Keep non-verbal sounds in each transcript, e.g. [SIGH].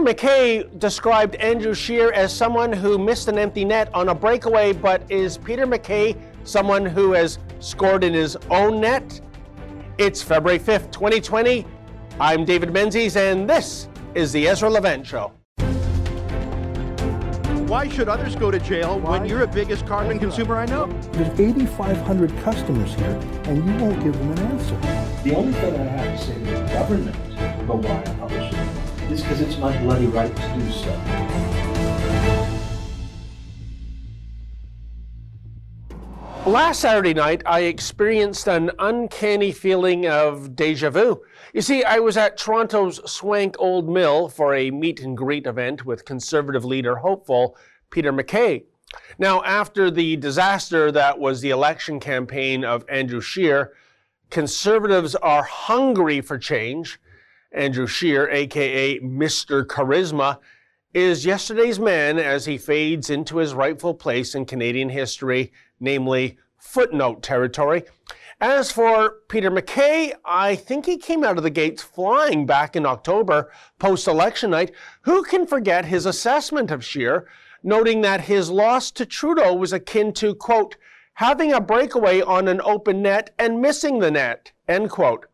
Peter MacKay described Andrew Scheer as someone who missed an empty net on a breakaway, but is Peter MacKay someone who has scored in his own net? It's February 5th, 2020. I'm David Menzies, and this is the Ezra Levant Show. Why should others go to jail when you're the biggest carbon consumer I know? There's 8,500 customers here, and you won't give them an answer. The only thing I have to say to the government about why I publish it because it's my bloody right to do so. Last Saturday night, I experienced an uncanny feeling of deja vu. You see, I was at Toronto's Swank Old Mill for a meet and greet event with Conservative leader hopeful Peter MacKay. Now, after the disaster that was the election campaign of Andrew Scheer, Conservatives are hungry for change. Andrew Scheer, aka Mr. Charisma, is yesterday's man as he fades into his rightful place in Canadian history, namely footnote territory. As for Peter MacKay, I think he came out of the gates flying back in October, post election night. Who can forget his assessment of Scheer, noting that his loss to Trudeau was akin to, quote, having a breakaway on an open net and missing the net, end quote.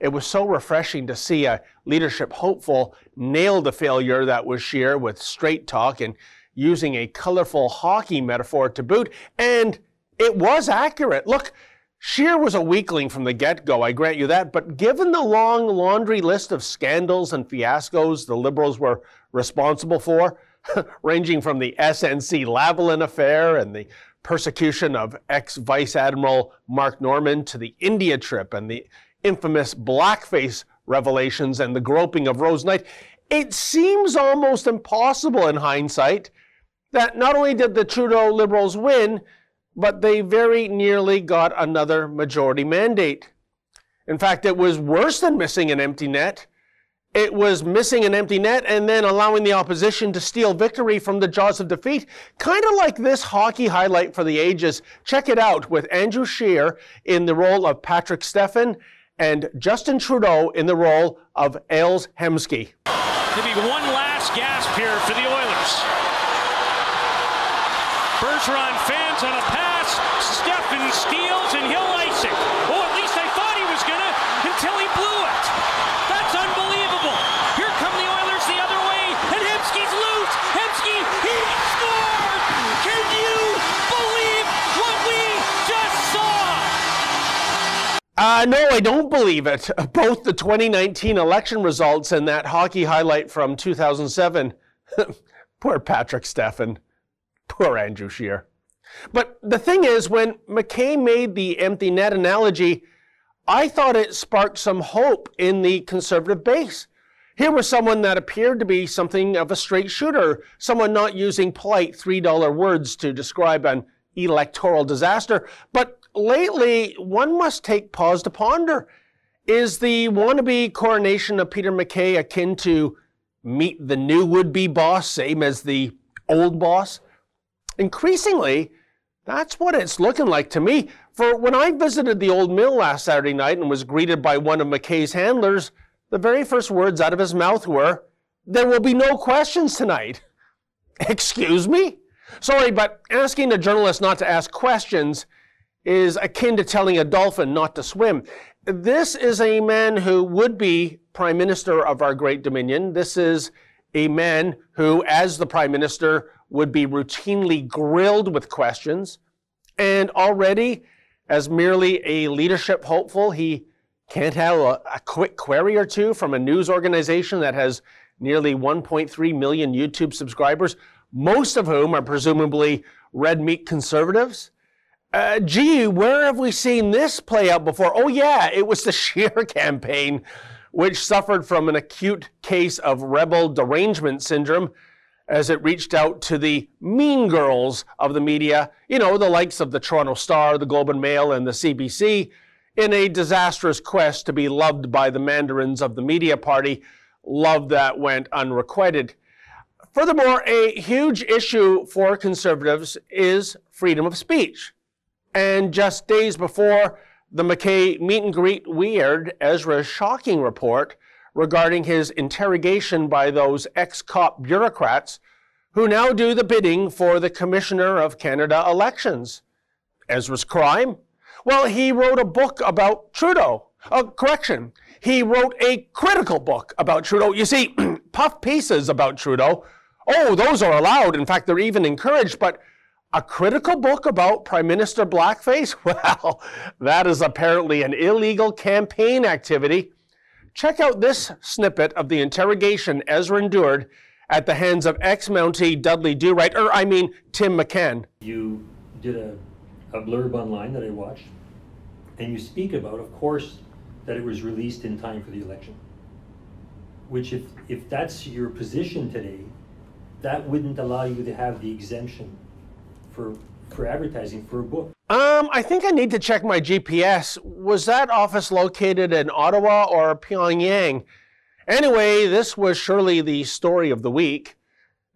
It was so refreshing to see a leadership hopeful nail the failure that was Scheer with straight talk and using a colorful hockey metaphor to boot. And it was accurate. Look, Scheer was a weakling from the get go, I grant you that, but given the long laundry list of scandals and fiascos the Liberals were responsible for, [LAUGHS] ranging from the SNC Lavalin affair and the persecution of ex Vice Admiral Mark Norman to the India trip and the infamous blackface revelations and the groping of Rose Knight, it seems almost impossible in hindsight that not only did the Trudeau Liberals win, but they very nearly got another majority mandate. In fact, it was worse than missing an empty net. It was missing an empty net and then allowing the opposition to steal victory from the jaws of defeat. Kind of like this hockey highlight for the ages. Check it out with Andrew Scheer in the role of Patrik Stefan and Justin Trudeau in the role of Ales Hemsky. Maybe one last gasp here for the Oilers. Bergeron fans on a pass. Stefan steals and he'll ice it. Oh, at least I thought he was gonna until he blew it. Uh, no, I don't believe it. [LAUGHS] Both the 2019 election results and that hockey highlight from 2007. [LAUGHS] Poor Patrik Stefan. Poor Andrew Scheer. But the thing is, when MacKay made the empty net analogy, I thought it sparked some hope in the conservative base. Here was someone that appeared to be something of a straight shooter, someone not using polite $3 words to describe an electoral disaster. But lately, one must take pause to ponder. Is the wannabe coronation of Peter MacKay akin to meet the new would be boss, same as the old boss? Increasingly, that's what it's looking like to me. For when I visited the old mill last Saturday night and was greeted by one of MacKay's handlers, the very first words out of his mouth were, There will be no questions tonight. [LAUGHS] Excuse me? Sorry, but asking a journalist not to ask questions is akin to telling a dolphin not to swim. This is a man who would be Prime Minister of our great Dominion. This is a man who, as the Prime Minister, would be routinely grilled with questions. And already, as merely a leadership hopeful, he can't have a, a, quick query or two from a news organization that has nearly 1.3 million YouTube subscribers, most of whom are presumably red meat conservatives. Uh, gee, where have we seen this play out before? Oh, yeah, it was the [LAUGHS] Scheer campaign, which suffered from an acute case of rebel derangement syndrome as it reached out to the mean girls of the media, you know, the likes of the Toronto Star, the Globe and Mail, and the CBC, in a disastrous quest to be loved by the mandarins of the media party, love that went unrequited. Furthermore, a huge issue for conservatives is freedom of speech. And just days before the MacKay meet and greet, we aired Ezra's shocking report regarding his interrogation by those ex cop bureaucrats who now do the bidding for the Commissioner of Canada elections. Ezra's crime? Well, he wrote a book about Trudeau. Uh, correction, he wrote a critical book about Trudeau. You see, [CLEARS THROAT] puff pieces about Trudeau, oh, those are allowed. In fact, they're even encouraged, but a critical book about Prime Minister Blackface? [LAUGHS] Well, that is apparently an illegal campaign activity. Check out this snippet of the interrogation Ezra endured at the hands of ex Mountie Dudley Do Right, or I mean Tim McCann. You did a, a blurb online that I watched, and you speak about, of course, that it was released in time for the election. Which, if, if that's your position today, that wouldn't allow you to have the exemption for, for advertising for a book. Um, I think I need to check my GPS. Was that office located in Ottawa or Pyongyang? Anyway, this was surely the story of the week.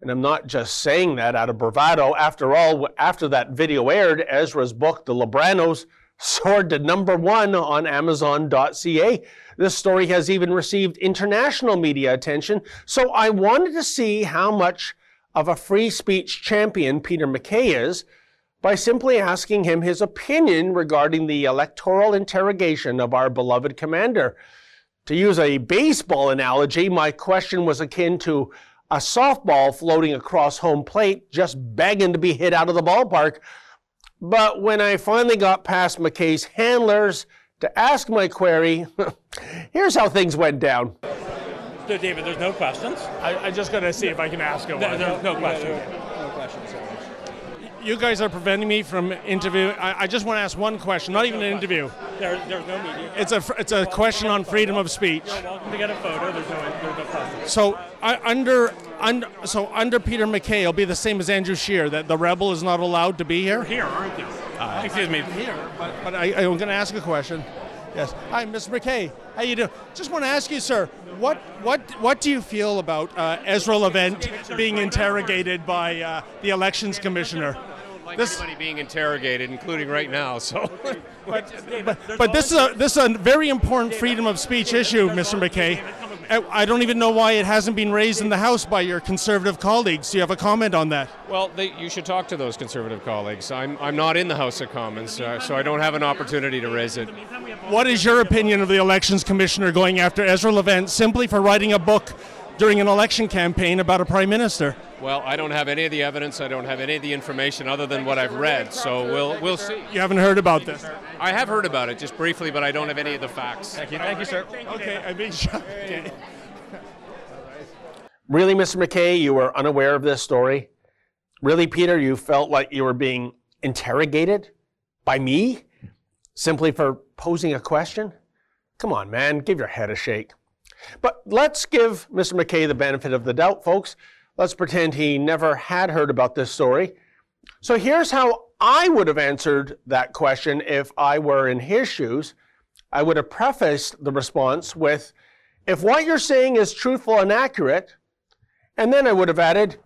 And I'm not just saying that out of bravado. After all, after that video aired, Ezra's book, The Libranos, [LAUGHS] soared to number one on Amazon.ca. This story has even received international media attention. So I wanted to see how much of a free speech champion Peter MacKay is by simply asking him his opinion regarding the electoral interrogation of our beloved commander. To use a baseball analogy, my question was akin to a softball floating across home plate, just begging to be hit out of the ballpark. But when I finally got past MacKay's handlers to ask my query, [LAUGHS] here's how things went down. So, David, there's no questions. I, I just got to see if I can ask him. There- there's no question. No questions. You guys are preventing me from interviewing. I, I just want to ask one question, not even an interview. There, there's no media. It's a it's a question on freedom of speech. You're welcome to get a photo. There's no, there's no questions. So I, under under so under Peter MacKay, it'll be the same as Andrew Scheer that the rebel is not allowed to be here. Here, aren't you? Uh, Excuse me. Here, but, but I, I'm going to ask a question. Yes. Hi, Mr. MacKay. How you doing? Just want to ask you, sir, what what what do you feel about uh, Ezra Levant being interrogated by uh, the elections commissioner? like This- anybody being interrogated, including right now. So, [LAUGHS] But this is a this is a very important freedom of speech issue, Mr. MacKay. I- I don't even know why it hasn't been raised in the House by your conservative colleagues. Do you have a comment on that? well, they, you should talk to those conservative colleagues. I'm, I'm not in the House of Commons, uh, so I don't have an opportunity to raise it. What is your opinion of the elections commissioner going after Ezra Levant simply for writing a book during an election campaign about a prime minister? Well, I don't have any of the evidence. I don't have any of the information other than what I've read. So we'll we'll see. You haven't heard about this? I have heard about it just briefly, but I don't have any of the facts. Thank you, thank you, sir. Okay, I'm being shocked. Okay. [LAUGHS] Really, Mr. MacKay, you were unaware of this story? Really, Peter, you felt like you were being interrogated by me simply for posing a question? Come on, man, give your head a shake. But let's give Mr. MacKay the benefit of the doubt, folks. Let's pretend he never had heard about this story. So here's how I would have answered that question if I were in his shoes. I would have prefaced the response with, if what you're saying is truthful and accurate, and then I would have added,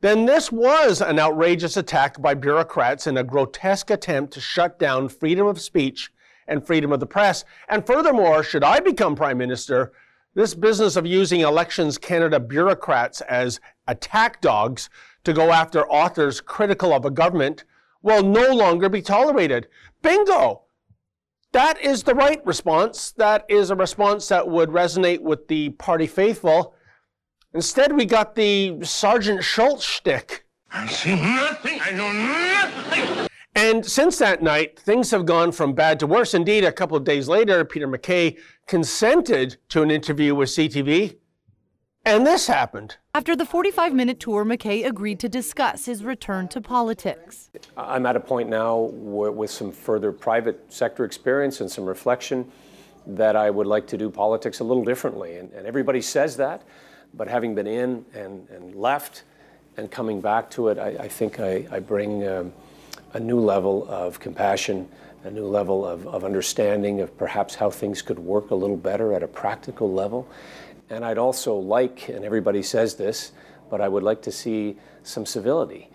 then this was an outrageous attack by bureaucrats in a grotesque attempt to shut down freedom of speech and freedom of the press. And furthermore, should I become prime minister, this business of using Elections Canada bureaucrats as attack dogs to go after authors critical of a government will no longer be tolerated. Bingo! That is the right response. That is a response that would resonate with the party faithful. Instead, we got the Sergeant Schultz shtick. I see nothing. I know nothing. And since that night, things have gone from bad to worse. Indeed, a couple of days later, Peter MacKay consented to an interview with CTV, and this happened. After the 45 minute tour, MacKay agreed to discuss his return to politics. I'm at a point now where, with some further private sector experience and some reflection that I would like to do politics a little differently. And, and everybody says that, but having been in and, and left and coming back to it, I, I think I, I bring um, a new level of compassion, a new level of, of understanding of perhaps how things could work a little better at a practical level. And I'd also like, and everybody says this, but I would like to see some civility.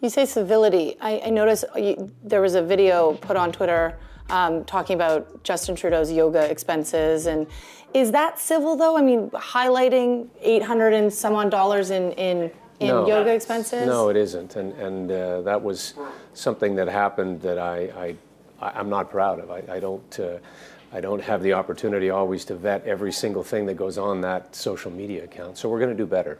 You say civility. I, I noticed you, there was a video put on Twitter um, talking about Justin Trudeau's yoga expenses. And is that civil though? I mean, highlighting 800 and some odd dollars in, in, in No. yoga expenses? No, it isn't, and and uh, that was something that happened that I, I I- I'm not proud of. I, I don't uh, I don't have the opportunity always to vet every single thing that goes on that social media account. So we're going to do better.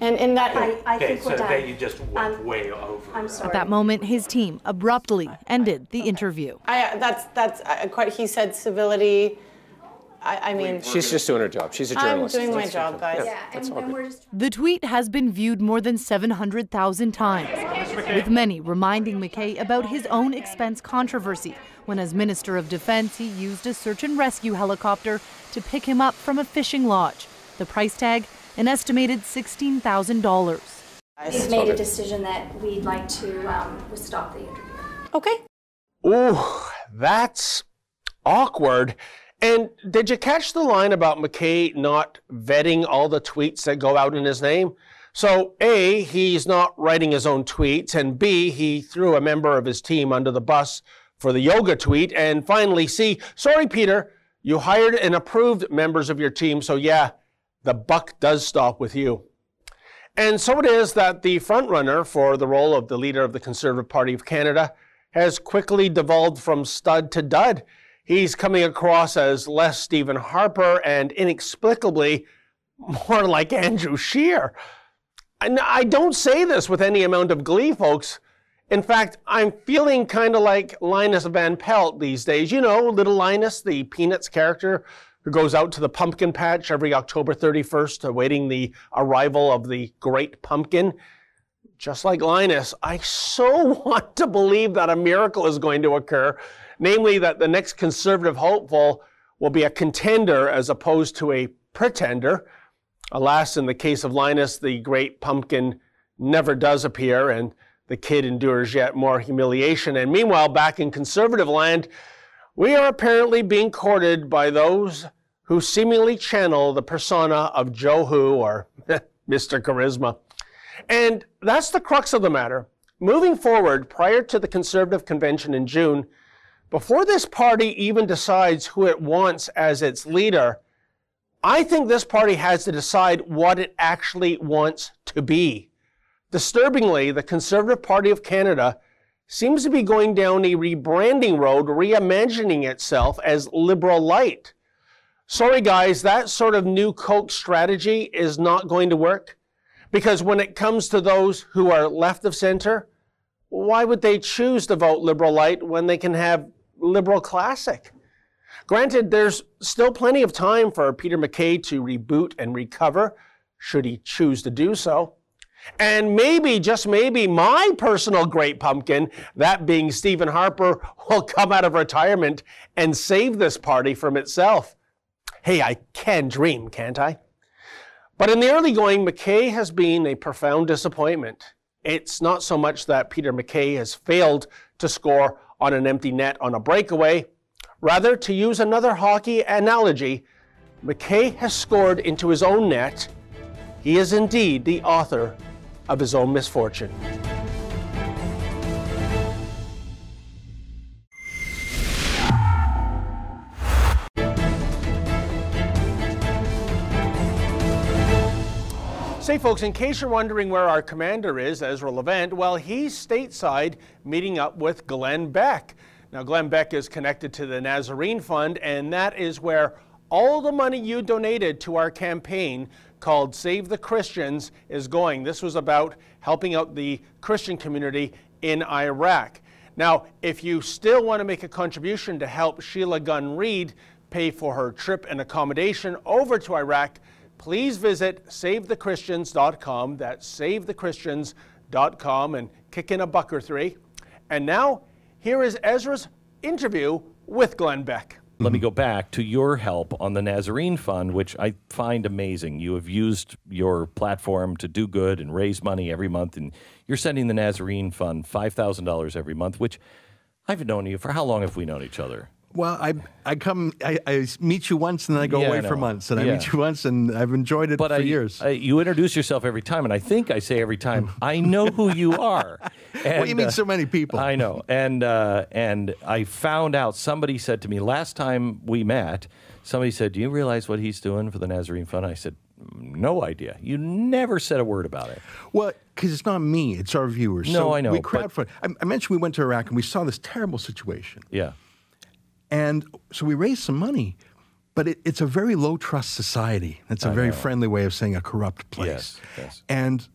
And in that, I, I Okay, think so we're done. that you just went I'm- way over. I'm sorry. At that moment, his team abruptly ended the interview. I, that's, that's uh, quite, he said civility. I, I mean, She's just doing her job. She's a I'm journalist. doing my That's- job, guys. Yeah, that's all good. The tweet has been viewed more than 700,000 times, with many reminding MacKay about his own expense controversy when, as Minister of Defense, he used a search and rescue helicopter to pick him up from a fishing lodge. The price tag, an estimated $16,000. We've made a decision that we'd like to um, stop the interview. Okay. Ooh, that's awkward. And did you catch the line about MacKay not vetting all the tweets that go out in his name? So, A, he's not writing his own tweets, and B, he threw a member of his team under the bus for the yoga tweet. And finally, C, sorry, Peter, you hired and approved members of your team, so yeah, the buck does stop with you. And so it is that the frontrunner for the role of the leader of the Conservative Party of Canada has quickly devolved from stud to dud. He's coming across as less Stephen Harper and inexplicably more like Andrew Scheer. And I don't say this with any amount of glee, folks. In fact, I'm feeling kind of like Linus Van Pelt these days. You know, little Linus, the Peanuts character who goes out to the pumpkin patch every October 31st, awaiting the arrival of the great pumpkin. Just like Linus, I so [LAUGHS] want to believe that a miracle is going to occur, namely that the next conservative hopeful will be a contender as opposed to a pretender. Alas, in the case of Linus, the great pumpkin never does appear, and the kid endures yet more humiliation. And meanwhile, back in conservative land, we are apparently being courted by those who seemingly channel the persona of Joe Who or [LAUGHS] Mr. Charisma. And that's the crux of the matter. Moving forward, prior to the Conservative Convention in June, before this party even decides who it wants as its leader, I think this party has to decide what it actually wants to be. Disturbingly, the Conservative Party of Canada seems to be going down a rebranding road, reimagining itself as liberal light. Sorry, guys, that sort of new Coke strategy is not going to work. Because when it comes to those who are left of center, why would they choose to vote liberal light when they can have liberal classic? Granted, there's still plenty of time for Peter MacKay to reboot and recover, should he choose to do so. And maybe, just maybe, my personal great pumpkin, that being Stephen Harper, will come out of retirement and save this party from itself. Hey, I can dream, can't I? But in the early going, MacKay has been a profound disappointment. It's not so much that Peter MacKay has failed to score on an empty net on a breakaway. Rather, to use another hockey analogy, MacKay has scored into his own net. He is indeed the author of his own misfortune. Say, folks, in case you're wondering where our commander is, Ezra Levant, well, he's stateside meeting up with Glenn Beck. Now, Glenn Beck is connected to the Nazarene Fund, and that is where all the money you donated to our campaign called Save the Christians is going. This was about helping out the Christian community in Iraq. Now, if you still want to make a contribution to help Sheila Gunn Reid pay for her trip and accommodation over to Iraq, please visit SaveTheChristians.com. That's SaveTheChristians.com and kick in a buck or three. And now, here is Ezra's interview with Glenn Beck. Let me go back to your help on the Nazarene Fund, which I find amazing. You have used your platform to do good and raise money every month, and you're sending the Nazarene Fund $5,000 every month, which I've known you for how long have we known each other? Well, I I come I, I meet you once and then I go Yeah, away I for know. months and I Yeah. meet you once and I've enjoyed it But for I, years. I- you introduce yourself every time, and I think I say every time, [LAUGHS] I know who you are. well, you And, meet uh, so many people. I know, and uh, and I found out somebody said to me last time we met. Somebody said, "Do you realize what he's doing for the Nazarene Fund?" I said, "No idea." You never said a word about it. Well, because it's not me, it's our viewers. No, so I know, We but- crowdfund. I, I mentioned we went to Iraq and we saw this terrible situation. Yeah. And so we raised some money, but it, it's a very low trust society. That's a I very know. friendly way of saying a corrupt place. Yes, yes. And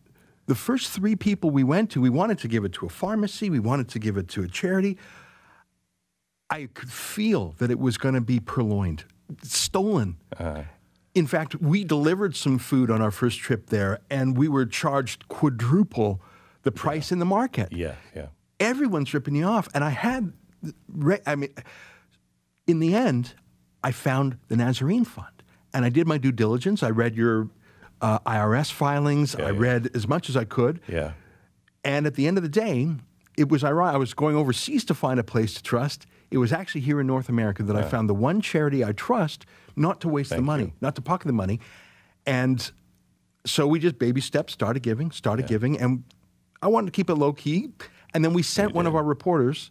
the first three people we went to, we wanted to give it to a pharmacy, we wanted to give it to a charity. I could feel that it was going to be purloined, stolen. Uh-huh. In fact, we delivered some food on our first trip there, and we were charged quadruple the price in the market. Yeah, yeah. Everyone's ripping you off, and I had, I mean, in the end, I found the Nazarene Fund, and I did my due diligence. I read your uh, IRS filings. I read as much as I could. Yeah. And at the end of the day, it was ironic. I was going overseas to find a place to trust. It was actually here in North America that I found the one charity I trust not to waste the money, you. not to pocket the money. And so we just baby steps started giving, started giving, and I wanted to keep it low key. And then we sent one of our reporters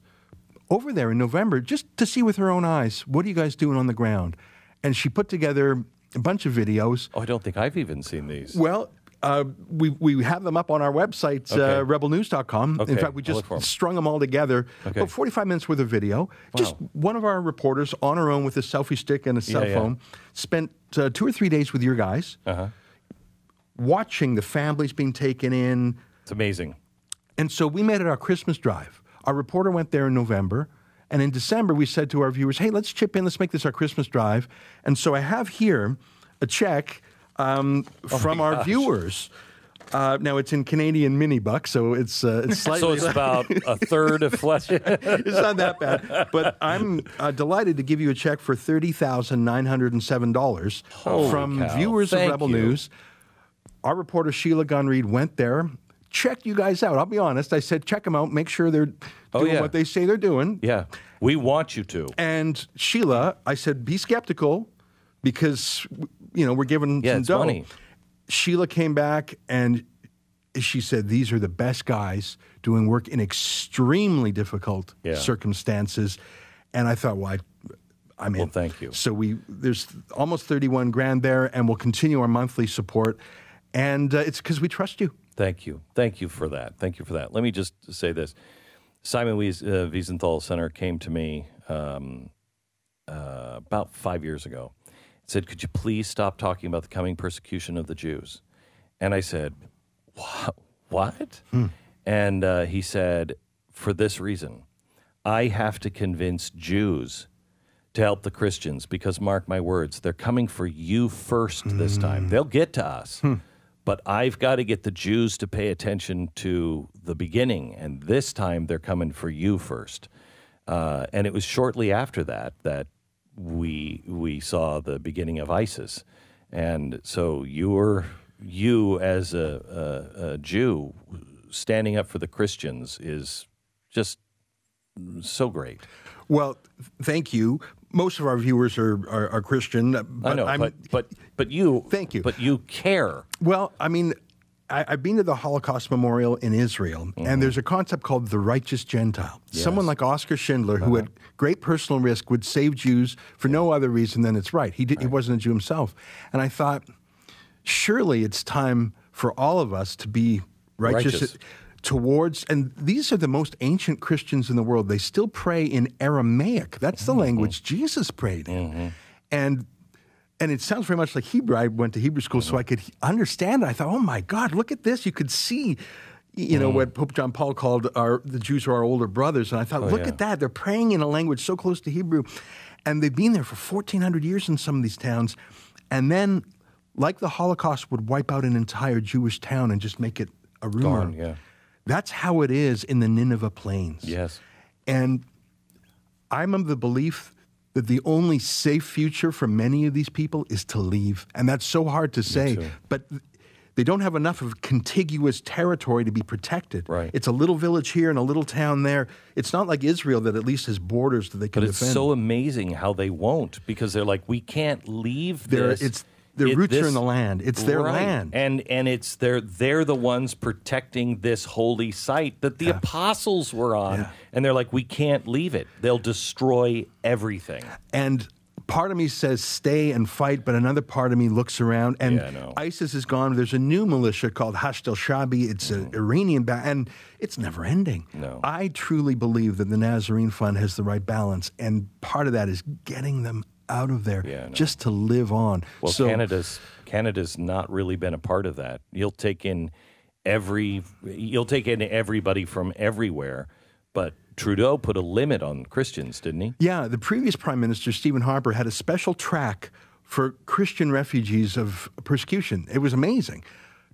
over there in November just to see with her own eyes what are you guys doing on the ground. And she put together a bunch of videos. Oh, I don't think I've even seen these. Well, uh, we, we have them up on our website, Okay. uh, rebelnews.com. Okay, In fact, we just look for 'em. strung them all together. Okay. About 45 minutes worth of video. Wow. Just one of our reporters on her own with a selfie stick and a cell Yeah, yeah. phone spent uh, two or three days with your guys Uh-huh. watching the families being taken in. It's amazing. And so we made it our Christmas drive. Our reporter went there in November. And in December, we said to our viewers, hey, let's chip in, let's make this our Christmas drive. And so I have here a check um, Oh from our gosh. viewers. Uh, now it's in Canadian mini bucks, so it's uh, it's slightly. So it's about a [LAUGHS] third of flesh. [LAUGHS] it's not that bad, but I'm uh, delighted to give you a check for thirty thousand nine hundred and seven dollars from cow. viewers Thank of Rebel you. News. Our reporter Sheila Gunn-Reid went there, checked you guys out. I'll be honest. I said, check them out, make sure they're Oh, doing yeah. what they say they're doing. Yeah, we want you to. And Sheila, I said, be skeptical because you know we're giving Yeah, some it's dough. money. Sheila came back and she said these are the best guys doing work in extremely difficult Yeah. circumstances. And I thought, well, I, I'm in. Well, thank you. So we there's almost 31 grand there, and we'll continue our monthly support. And uh, it's because we trust you. Thank you. Thank you for that. Thank you for that. Let me just say this. Simon Wies, uh, Wiesenthal Center came to me um, uh, about five years ago. And said, "Could you please stop talking about the coming persecution of the Jews?" And I said, "What? What?" And uh, he said, "For this reason, I have to convince Jews." To help the Christians, because mark my words, they're coming for you first this time. They'll get to us, but I've got to get the Jews to pay attention to the beginning, and this time they're coming for you first. Uh, and it was shortly after that that we we saw the beginning of ISIS, and so you were you as a, a, a Jew standing up for the Christians is just so great. Well, thank you. Most of our viewers are are, are Christian. But I know, I'm, but but but you thank you. But you care. Well, I mean, I, I've been to the Holocaust Memorial in Israel, and mm-hmm. there's a concept called the righteous Gentile. Someone like Oskar Schindler, who uh-huh. at great personal risk would save Jews for no other reason than it's right. He did, he wasn't a Jew himself, and I thought, surely it's time for all of us to be righteous. Righteous. Towards, and these are the most ancient Christians in the world. They still pray in Aramaic. That's the mm-hmm. language Jesus prayed in. Mm-hmm. And and it sounds very much like Hebrew. I went to Hebrew school so I mm-hmm. could understand it. I thought, oh my God, look at this. You could see, you know, what Pope John Paul called our the Jews are our older brothers. And I thought, Oh, look yeah. at that. They're praying in a language so close to Hebrew. And they've been there for 1,400 years in some of these towns. And then, like the Holocaust would wipe out an entire Jewish town and just make it a rumor. Gone, yeah. That's how it is in the Nineveh Plains. Yes. And I'm of the belief that the only safe future for many of these people is to leave. And that's so hard to say. But they don't have enough of contiguous territory to be protected. Right. It's a little village here and a little town there. It's not like Israel that at least has borders that they can defend. But it's so amazing how they won't because they're like, we can't leave They're- this. it's- their It- roots are in the land. It's their Right. land. and and it's they're they're the ones protecting this holy site that the apostles were on, and they're like, we can't leave it. They'll destroy everything. And part of me says stay and fight, but another part of me looks around and Yeah. ISIS is gone. There's a new militia called Hashd Shabi. It's an Iranian, ba- and it's never ending. Mm. No. I truly believe that the Nazarene Fund has the right balance, and part of that is getting them out of there just to live on. Well, so, Canada's Canada's not really been a part of that. You'll take in every you'll take in everybody from everywhere, but Trudeau put a limit on Christians, didn't he? Yeah, the previous Prime Minister, Stephen Harper, had a special track for Christian refugees of persecution. It was amazing.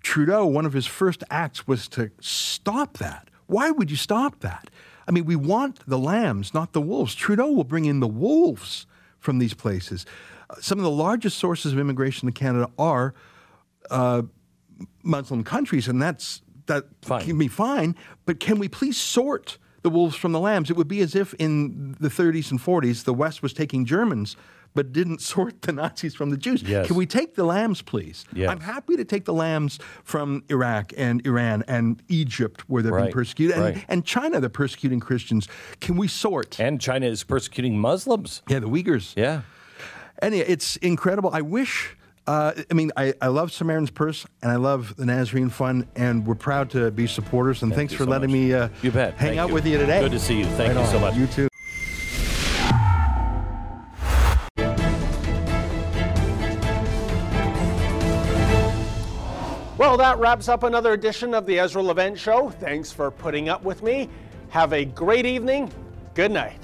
Trudeau, one of his first acts was to stop that. Why would you stop that? I mean, we want the lambs, not the wolves. Trudeau will bring in the wolves from these places. Uh, some of the largest sources of immigration to Canada are uh, Muslim countries, and that's that can be fine. But can we please sort the wolves from the lambs? It would be as if in the 30s and 40s the West was taking Germans, but didn't sort the Nazis from the Jews. Yes. Can we take the lambs, please? Yes. I'm happy to take the lambs from Iraq and Iran and Egypt, where they've been Right, persecuted, and, right. and China, they're persecuting Christians. Can we sort? And China is persecuting Muslims. Yeah, the Uyghurs. Yeah. Anyway, it's incredible. I wish. Uh, I mean, I, I love Samaritan's Purse and I love the Nazarene Fund, and we're proud to be supporters. And Thank thanks for so letting much. me uh, You bet. hang Thank out you. with you today. Good to see you. Thank Right you so much. You too. Well, that wraps up another edition of the Ezra Levant Show. Thanks for putting up with me. Have a great evening. Good night.